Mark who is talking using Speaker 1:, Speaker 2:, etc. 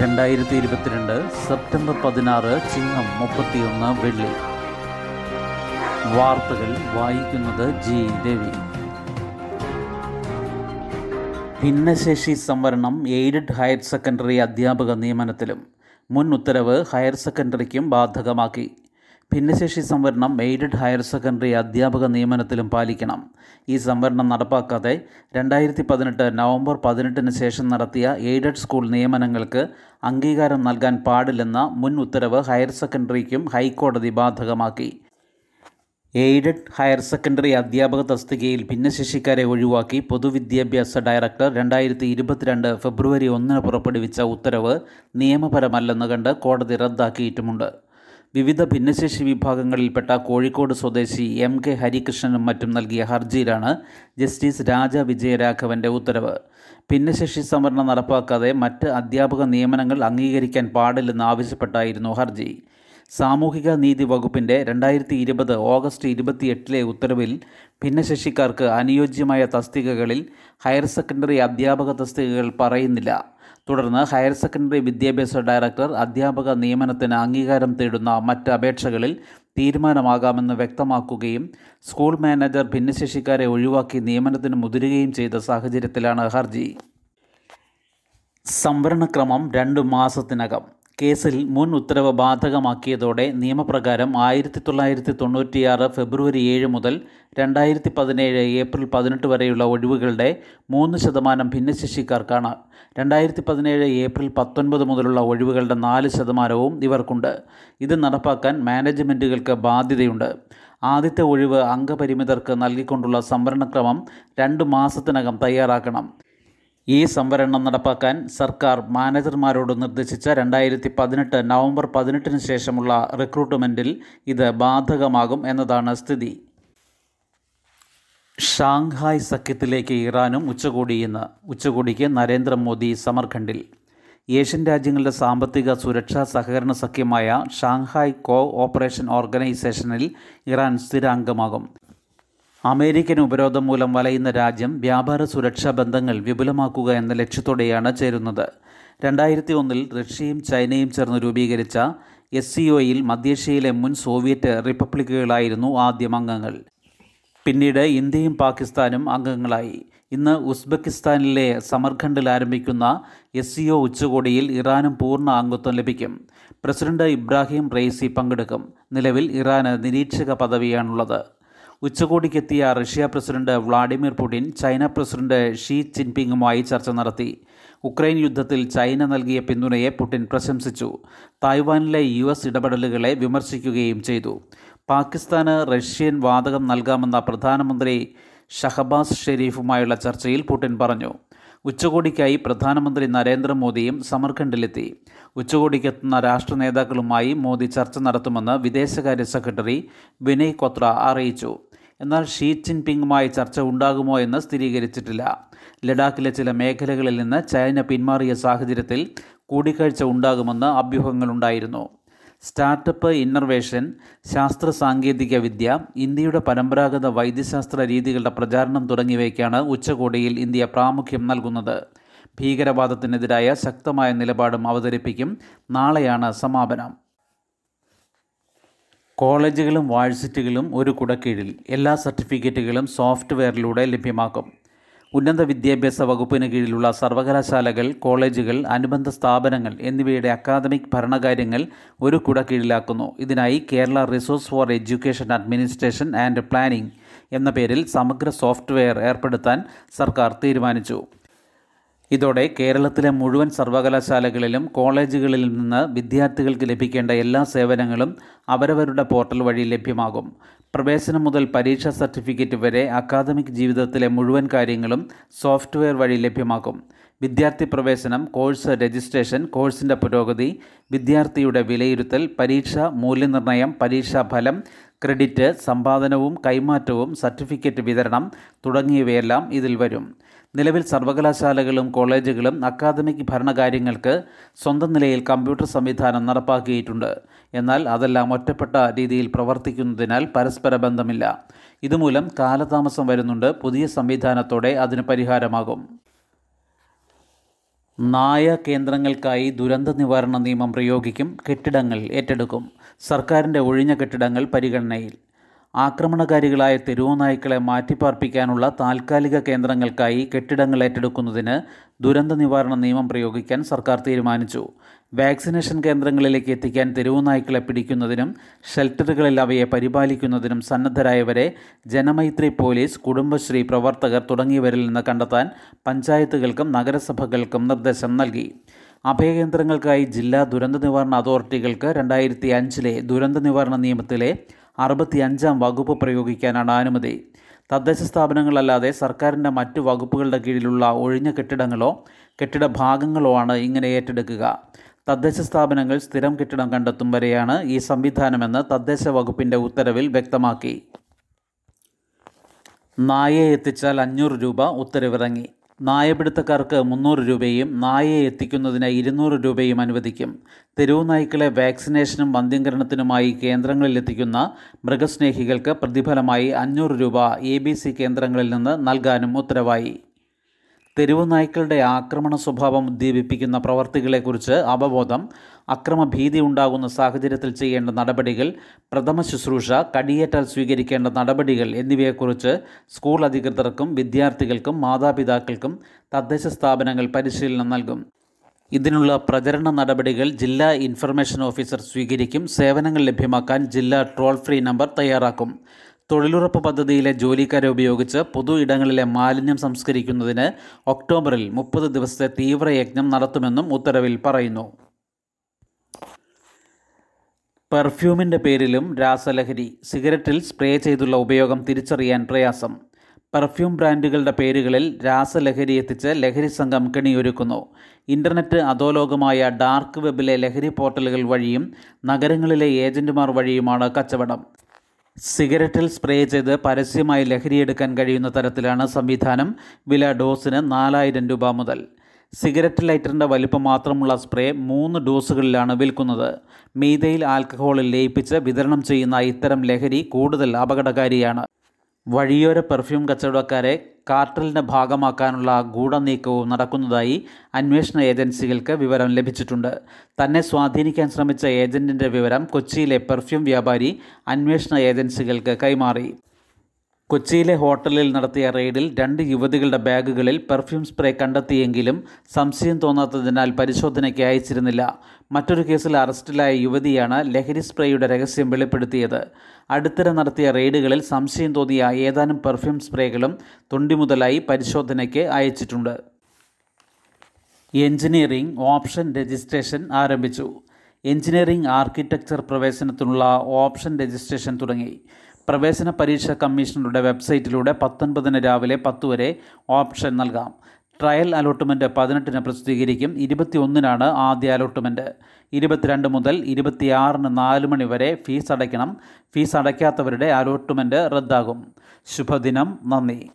Speaker 1: രണ്ടായിരത്തി ഇരുപത്തിരണ്ട് സെപ്റ്റംബർ പതിനാറ് ചിങ്ങം മുപ്പത്തിയൊന്ന് വെള്ളി. വാർത്തകൾ വായിക്കുന്നത് ജി. രവി. ഭിന്നശേഷി സംവരണം എയ്ഡഡ് ഹയർ സെക്കൻഡറി അധ്യാപക നിയമനത്തിലും മുൻ ഉത്തരവ് ഹയർ സെക്കൻഡറിക്കും ബാധകമാക്കി. ഭിന്നശേഷി സംവരണം എയ്ഡഡ് ഹയർ സെക്കൻഡറി അധ്യാപക നിയമനത്തിലും പാലിക്കണം. ഈ സംവരണം നടപ്പാക്കാതെ രണ്ടായിരത്തി പതിനെട്ട് നവംബർ പതിനെട്ടിന് ശേഷം നടത്തിയ എയ്ഡഡ് സ്കൂൾ നിയമനങ്ങൾക്ക് അംഗീകാരം നൽകാൻ പാടില്ലെന്ന മുൻ ഉത്തരവ് ഹയർ സെക്കൻഡറിക്കും ഹൈക്കോടതി ബാധകമാക്കി. എയ്ഡഡ് ഹയർ സെക്കൻഡറി അധ്യാപക തസ്തികയിൽ ഭിന്നശേഷിക്കാരെ ഒഴിവാക്കി പൊതുവിദ്യാഭ്യാസ ഡയറക്ടർ രണ്ടായിരത്തി ഇരുപത്തിരണ്ട് ഫെബ്രുവരി ഒന്നിന് പുറപ്പെടുവിച്ച ഉത്തരവ് നിയമപരമല്ലെന്ന് കണ്ട് കോടതി റദ്ദാക്കിയിട്ടുമുണ്ട്. വിവിധ ഭിന്നശേഷി വിഭാഗങ്ങളിൽപ്പെട്ട കോഴിക്കോട് സ്വദേശി എം കെ ഹരികൃഷ്ണനും മറ്റും നൽകിയ ഹർജിയിലാണ് ജസ്റ്റിസ് രാജ വിജയരാഘവന്റെ ഉത്തരവ്. ഭിന്നശേഷി സംവരണം നടപ്പാക്കാതെ മറ്റ് അധ്യാപക നിയമനങ്ങൾ അംഗീകരിക്കാൻ പാടില്ലെന്ന് ആവശ്യപ്പെട്ടായിരുന്നു ഹർജി. സാമൂഹിക നീതി വകുപ്പിന്റെ രണ്ടായിരത്തി ഇരുപത് ഓഗസ്റ്റ് ഇരുപത്തിയെട്ടിലെ ഉത്തരവിൽ ഭിന്നശേഷിക്കാർക്ക് അനുയോജ്യമായ തസ്തികകളിൽ ഹയർ സെക്കൻഡറി അധ്യാപക തസ്തികകൾ പറയുന്നില്ല. തുടർന്ന് ഹയർ സെക്കൻഡറി വിദ്യാഭ്യാസ ഡയറക്ടർ അധ്യാപക നിയമനത്തിന് അംഗീകാരം തേടുന്ന മറ്റ് അപേക്ഷകളിൽ തീരുമാനമാകാമെന്ന് വ്യക്തമാക്കുകയും സ്കൂൾ മാനേജർ ഭിന്നശേഷിക്കാരെ ഒഴിവാക്കി നിയമനത്തിന് മുതിരുകയും ചെയ്ത സാഹചര്യത്തിലാണ് ഹർജി. സംവരണക്രമം രണ്ട് മാസത്തിനകം. കേസിൽ മുൻ ഉത്തരവ് ബാധകമാക്കിയതോടെ നിയമപ്രകാരം ആയിരത്തി തൊള്ളായിരത്തി തൊണ്ണൂറ്റിയാറ് ഫെബ്രുവരി ഏഴ് മുതൽ രണ്ടായിരത്തി പതിനേഴ് ഏപ്രിൽ പതിനെട്ട് വരെയുള്ള ഒഴിവുകളുടെ മൂന്ന് ശതമാനം ഭിന്നശേഷിക്കാർക്കാണ്. രണ്ടായിരത്തി പതിനേഴ് ഏപ്രിൽ പത്തൊൻപത് മുതലുള്ള ഒഴിവുകളുടെ നാല് ശതമാനവും ഇവർക്കുണ്ട്. ഇത് നടപ്പാക്കാൻ മാനേജ്മെന്റുകൾക്ക് ബാധ്യതയുണ്ട്. ആദ്യത്തെ ഒഴിവ് അംഗപരിമിതർക്ക് നൽകിക്കൊണ്ടുള്ള സംവരണക്രമം രണ്ട് മാസത്തിനകം തയ്യാറാക്കണം. ഈ സംവരണം നടപ്പാക്കാൻ സർക്കാർ മാനേജർമാരോട് നിർദ്ദേശിച്ച രണ്ടായിരത്തി പതിനെട്ട് നവംബർ പതിനെട്ടിന് ശേഷമുള്ള റിക്രൂട്ട്മെന്റിൽ ഇത് ബാധകമാകും എന്നതാണ് സ്ഥിതി. ഷാങ്ഹായ് സഖ്യത്തിലേക്ക് ഇറാനും ഉച്ചകോടി ഇന്ന് ഉച്ചകോടിക്ക് നരേന്ദ്രമോദി സമർഖണ്ഡിൽ. ഏഷ്യൻ രാജ്യങ്ങളുടെ സാമ്പത്തിക സുരക്ഷാ സഹകരണ സഖ്യമായ ഷാങ്ഹായ് കോ ഓപ്പറേഷൻ ഓർഗനൈസേഷനിൽ ഇറാൻ സ്ഥിരാംഗമാകും. അമേരിക്കൻ ഉപരോധം മൂലം വലയുന്ന രാജ്യം വ്യാപാര സുരക്ഷാ ബന്ധങ്ങൾ വിപുലമാക്കുക എന്ന ലക്ഷ്യത്തോടെയാണ് ചേരുന്നത്. രണ്ടായിരത്തി ഒന്നിൽ റഷ്യയും ചൈനയും ചേർന്ന് രൂപീകരിച്ച എസ് സി ഒയിൽ മധ്യേഷ്യയിലെ മുൻ സോവിയറ്റ് റിപ്പബ്ലിക്കുകളായിരുന്നു ആദ്യം അംഗങ്ങൾ. പിന്നീട് ഇന്ത്യയും പാകിസ്ഥാനും അംഗങ്ങളായി. ഇന്ന് ഉസ്ബെക്കിസ്ഥാനിലെ സമർഖണ്ഡിൽ ആരംഭിക്കുന്ന എസ് സി ഒ ഉച്ചകോടിയിൽ ഇറാനും പൂർണ അംഗത്വം ലഭിക്കും. പ്രസിഡന്റ് ഇബ്രാഹിം റെയ്സി പങ്കെടുക്കും. നിലവിൽ ഇറാന് നിരീക്ഷക പദവിയാണുള്ളത്. ഉച്ചകോടിക്കെത്തിയ Russia president Vladimir Putin China president Xi ജിൻപിങ്ങുമായി ചർച്ച നടത്തി. ഉക്രൈൻ യുദ്ധത്തിൽ ചൈന നൽകിയ പിന്തുണയെ പുടിൻ പ്രശംസിച്ചു. തായ്വാനിലെ യു എസ് ഇടപെടലുകളെ വിമർശിക്കുകയും ചെയ്തു. പാകിസ്ഥാന് റഷ്യൻ വാതകം നൽകാമെന്ന പ്രധാനമന്ത്രി ഷഹബാസ് ഷെരീഫുമായുള്ള ചർച്ചയിൽ പുടിൻ പറഞ്ഞു. ഉച്ചകോടിക്കായി പ്രധാനമന്ത്രി നരേന്ദ്രമോദിയും സമർഖണ്ഡിലെത്തി. ഉച്ചകോടിക്കെത്തുന്ന രാഷ്ട്ര നേതാക്കളുമായി മോദി ചർച്ച നടത്തുമെന്ന് വിദേശകാര്യ സെക്രട്ടറി വിനയ് കൊത്ര അറിയിച്ചു. എന്നാൽ ഷീ ജിൻപിങ്ങുമായി ചർച്ച ഉണ്ടാകുമോ എന്ന് സ്ഥിരീകരിച്ചിട്ടില്ല. ലഡാക്കിലെ ചില മേഖലകളിൽ നിന്ന് ചൈന പിന്മാറിയ സാഹചര്യത്തിൽ കൂടിക്കാഴ്ച ഉണ്ടാകുമെന്ന് അഭ്യൂഹങ്ങളുണ്ടായിരുന്നു. സ്റ്റാർട്ടപ്പ് ഇന്നർവേഷൻ ശാസ്ത്ര സാങ്കേതിക വിദ്യ ഇന്ത്യയുടെ പരമ്പരാഗത വൈദ്യശാസ്ത്ര രീതികളുടെ പ്രചാരണം തുടങ്ങിയവയ്ക്കാണ് ഉച്ചകോടിയിൽ ഇന്ത്യ പ്രാമുഖ്യം നൽകുന്നത്. ഭീകരവാദത്തിനെതിരായ ശക്തമായ നിലപാടും അവതരിപ്പിക്കും. നാളെയാണ് സമാപനം. കോളേജുകളും വാഴ്സിറ്റികളും ഒരു കുടക്കീഴിൽ എല്ലാ സർട്ടിഫിക്കറ്റുകളും സോഫ്റ്റ്വെയറിലൂടെ ലഭ്യമാക്കും. ഉന്നത വിദ്യാഭ്യാസ വകുപ്പിന് കീഴിലുള്ള സർവകലാശാലകൾ കോളേജുകൾ അനുബന്ധ സ്ഥാപനങ്ങൾ എന്നിവയുടെ അക്കാദമിക് ഭരണകാര്യങ്ങൾ ഒരു കുട കീഴിലാക്കുന്നു. ഇതിനായി Kerala resource for education administration and planning എന്ന പേരിൽ സമഗ്ര സോഫ്റ്റ്വെയർ ഏർപ്പെടുത്താൻ സർക്കാർ തീരുമാനിച്ചു. ഇതോടെ കേരളത്തിലെ മുഴുവൻ സർവകലാശാലകളിലും കോളേജുകളിൽ നിന്ന് വിദ്യാർത്ഥികൾക്ക് ലഭിക്കേണ്ട എല്ലാ സേവനങ്ങളും അവരവരുടെ പോർട്ടൽ വഴി ലഭ്യമാകും. പ്രവേശനം മുതൽ പരീക്ഷാ സർട്ടിഫിക്കറ്റ് വരെ അക്കാദമിക് ജീവിതത്തിലെ മുഴുവൻ കാര്യങ്ങളും സോഫ്റ്റ്വെയർ വഴി ലഭ്യമാക്കും വിദ്യാർത്ഥി പ്രവേശനം കോഴ്സ് രജിസ്ട്രേഷൻ കോഴ്സിന്റെ പുരോഗതി വിദ്യാർത്ഥിയുടെ വിലയിരുത്തൽ പരീക്ഷ മൂല്യനിർണയം പരീക്ഷാ ഫലം ക്രെഡിറ്റ് സമ്പാദനവും കൈമാറ്റവും സർട്ടിഫിക്കറ്റ് വിതരണം തുടങ്ങിയവയെല്ലാം ഇതിൽ വരും. നിലവിൽ സർവകലാശാലകളും കോളേജുകളും അക്കാദമിക് ഭരണകാര്യങ്ങൾക്ക് സ്വന്തം നിലയിൽ കമ്പ്യൂട്ടർ സംവിധാനം നടപ്പാക്കിയിട്ടുണ്ട്. എന്നാൽ അതെല്ലാം ഒറ്റപ്പെട്ട രീതിയിൽ പ്രവർത്തിക്കുന്നതിനാൽ പരസ്പര ബന്ധമില്ല. ഇതുമൂലം കാലതാമസം വരുന്നുണ്ട്. പുതിയ സംവിധാനത്തോടെ അതിന് പരിഹാരമാകും. നായ കേന്ദ്രങ്ങൾക്കായി ദുരന്ത നിവാരണ നിയമം പ്രയോഗിക്കും. കെട്ടിടങ്ങൾ ഏറ്റെടുക്കും. സർക്കാരിന്റെ ഒഴിഞ്ഞ കെട്ടിടങ്ങൾ പരിഗണനയിൽ. ആക്രമണകാരികളായ തെരുവുനായ്ക്കളെ മാറ്റിപ്പാർപ്പിക്കാനുള്ള താൽക്കാലിക കേന്ദ്രങ്ങൾക്കായി കെട്ടിടങ്ങൾ ഏറ്റെടുക്കുന്നതിന് ദുരന്ത നിവാരണ നിയമം പ്രയോഗിക്കാൻ സർക്കാർ തീരുമാനിച്ചു. വാക്സിനേഷൻ കേന്ദ്രങ്ങളിലേക്ക് എത്തിക്കാൻ തെരുവുനായ്ക്കളെ പിടിക്കുന്നതിനും ഷെൽട്ടറുകളിൽ അവയെ പരിപാലിക്കുന്നതിനും സന്നദ്ധരായവരെ ജനമൈത്രി പോലീസ് കുടുംബശ്രീ പ്രവർത്തകർ തുടങ്ങിയവരിൽ നിന്ന് കണ്ടെത്താൻ പഞ്ചായത്തുകൾക്കും നഗരസഭകൾക്കും നിർദ്ദേശം നൽകി. അഭയകേന്ദ്രങ്ങൾക്കായി ജില്ലാ ദുരന്ത നിവാരണ അതോറിറ്റികൾക്ക് രണ്ടായിരത്തി അഞ്ചിലെ ദുരന്ത നിവാരണ നിയമത്തിലെ അറുപത്തി അഞ്ചാം വകുപ്പ് പ്രയോഗിക്കാനാണ് അനുമതി. തദ്ദേശ സ്ഥാപനങ്ങളല്ലാതെ സർക്കാരിന്റെ മറ്റു വകുപ്പുകളുടെ കീഴിലുള്ള ഒഴിഞ്ഞ കെട്ടിടങ്ങളോ കെട്ടിട ഭാഗങ്ങളോ ആണ് ഇങ്ങനെ ഏറ്റെടുക്കുക. തദ്ദേശ സ്ഥാപനങ്ങൾ സ്ഥിരം കെട്ടിടം കണ്ടെത്തും വരെയാണ് ഈ സംവിധാനമെന്ന് തദ്ദേശ വകുപ്പിന്റെ ഉത്തരവിൽ വ്യക്തമാക്കി. നായയെ എത്തിച്ചാൽ അഞ്ഞൂറ് രൂപ ഉത്തരവിറങ്ങി. നായപിടുത്തക്കാർക്ക് മുന്നൂറ് രൂപയും നായയെ എത്തിക്കുന്നതിന് ഇരുന്നൂറ് രൂപയും അനുവദിക്കും. തെരുവു നായ്ക്കളെ വാക്സിനേഷനും വന്ധ്യംകരണത്തിനുമായി കേന്ദ്രങ്ങളിൽ എത്തിക്കുന്ന മൃഗസ്നേഹികൾക്ക് പ്രതിഫലമായി അഞ്ഞൂറ് രൂപ എ കേന്ദ്രങ്ങളിൽ നിന്ന് നൽകാനും ഉത്തരവായി. തെരുവു നായ്ക്കളുടെ ആക്രമണ സ്വഭാവം ഉദ്ദീപിപ്പിക്കുന്ന പ്രവർത്തികളെക്കുറിച്ച് അവബോധം അക്രമഭീതി ഉണ്ടാകുന്ന സാഹചര്യത്തിൽ ചെയ്യേണ്ട നടപടികൾ പ്രഥമ ശുശ്രൂഷ കടിയേറ്റാൽ സ്വീകരിക്കേണ്ട നടപടികൾ എന്നിവയെക്കുറിച്ച് സ്കൂൾ അധികൃതർക്കും വിദ്യാർത്ഥികൾക്കും മാതാപിതാക്കൾക്കും തദ്ദേശ സ്ഥാപനങ്ങൾ പരിശീലനം നൽകും. ഇതിനുള്ള പ്രചരണ നടപടികൾ ജില്ലാ ഇൻഫർമേഷൻ ഓഫീസർ സ്വീകരിക്കും സേവനങ്ങൾ ലഭ്യമാക്കാൻ ജില്ലാ ടോൾ ഫ്രീ നമ്പർ തയ്യാറാക്കും. തൊഴിലുറപ്പ് പദ്ധതിയിലെ ജോലിക്കാരെ ഉപയോഗിച്ച് പൊതു ഇടങ്ങളിലെ മാലിന്യം സംസ്കരിക്കുന്നതിന് ഒക്ടോബറിൽ മുപ്പത് ദിവസത്തെ തീവ്രയജ്ഞം നടത്തുമെന്നും ഉത്തരവിൽ പറയുന്നു. പെർഫ്യൂമിന്റെ പേരിലും രാസലഹരി സിഗരറ്റിൽ സ്പ്രേ ചെയ്തുള്ള ഉപയോഗം തിരിച്ചറിയാൻ പ്രയാസം. പെർഫ്യൂം ബ്രാൻഡുകളുടെ പേരുകളിൽ രാസലഹരി എത്തിച്ച് ലഹരി സംഘം കെണിയൊരുക്കുന്നു. ഇന്റർനെറ്റ് അധോലോകമായ ഡാർക്ക് വെബിലെ ലഹരി പോർട്ടലുകൾ വഴിയും നഗരങ്ങളിലെ ഏജന്റുമാർ വഴിയുമാണ് കച്ചവടം. സിഗരറ്റിൽ സ്പ്രേ ചെയ്ത് പരസ്യമായി ലഹരിയെടുക്കാൻ കഴിയുന്ന തരത്തിലാണ് സംവിധാനം. വില ഡോസിന് നാലായിരം രൂപ മുതൽ. സിഗരറ്റ് ലൈറ്ററിന്റെ വലിപ്പം മാത്രമുള്ള സ്പ്രേ മൂന്ന് ഡോസുകളിലാണ് വിൽക്കുന്നത്. മീതയിൽ ആൽക്കഹോളിൽ ലയിപ്പിച്ച് വിതരണം ചെയ്യുന്ന ഇത്തരം ലഹരി കൂടുതൽ അപകടകാരിയാണ്. വഴിയോര പെർഫ്യൂം കച്ചവടക്കാരെ കാർട്ടലിന്റെ ഭാഗമാക്കാനുള്ള ഗൂഢനീക്കവും നടക്കുന്നതായി അന്വേഷണ ഏജൻസികൾക്ക് വിവരം ലഭിച്ചിട്ടുണ്ട്. തന്നെ സ്വാധീനിക്കാൻ ശ്രമിച്ച ഏജന്റിന്റെ വിവരം കൊച്ചിയിലെ പെർഫ്യൂം വ്യാപാരി അന്വേഷണ ഏജൻസികൾക്ക് കൈമാറി. കൊച്ചിയിലെ ഹോട്ടലിൽ നടത്തിയ റെയ്ഡിൽ രണ്ട് യുവതികളുടെ ബാഗുകളിൽ പെർഫ്യൂം സ്പ്രേ കണ്ടെത്തിയെങ്കിലും സംശയം തോന്നാത്തതിനാൽ പരിശോധനയ്ക്ക് അയച്ചിരുന്നില്ല. മറ്റൊരു കേസിൽ അറസ്റ്റിലായ യുവതിയാണ് ലഹരി സ്പ്രേയുടെ രഹസ്യം വെളിപ്പെടുത്തിയത്. അടുത്തിടെ നടത്തിയ റെയ്ഡുകളിൽ സംശയം തോന്നിയ ഏതാനും പെർഫ്യൂം സ്പ്രേകളും തൊണ്ടി മുതലായി പരിശോധനയ്ക്ക് അയച്ചിട്ടുണ്ട്. എഞ്ചിനീയറിംഗ് ഓപ്ഷൻ രജിസ്ട്രേഷൻ ആരംഭിച്ചു. എഞ്ചിനീയറിംഗ് ആർക്കിടെക്ചർ പ്രവേശനത്തിനുള്ള ഓപ്ഷൻ രജിസ്ട്രേഷൻ തുടങ്ങി. പ്രവേശന പരീക്ഷ കമ്മീഷണറുടെ വെബ്സൈറ്റിലൂടെ പത്തൊൻപതിന് രാവിലെ പത്ത് വരെ ഓപ്ഷൻ നൽകാം. ട്രയൽ അലോട്ട്മെന്റ് പതിനെട്ടിന് പ്രസിദ്ധീകരിക്കും. ഇരുപത്തിയൊന്നിനാണ് ആദ്യ അലോട്ട്മെന്റ് ഇരുപത്തിരണ്ട് മുതൽ ഇരുപത്തിയാറിന് നാല് മണി വരെ ഫീസ് അടയ്ക്കണം. ഫീസ് അടയ്ക്കാത്തവരുടെ അലോട്ട്മെന്റ് റദ്ദാകും. ശുഭദിനം. നന്ദി.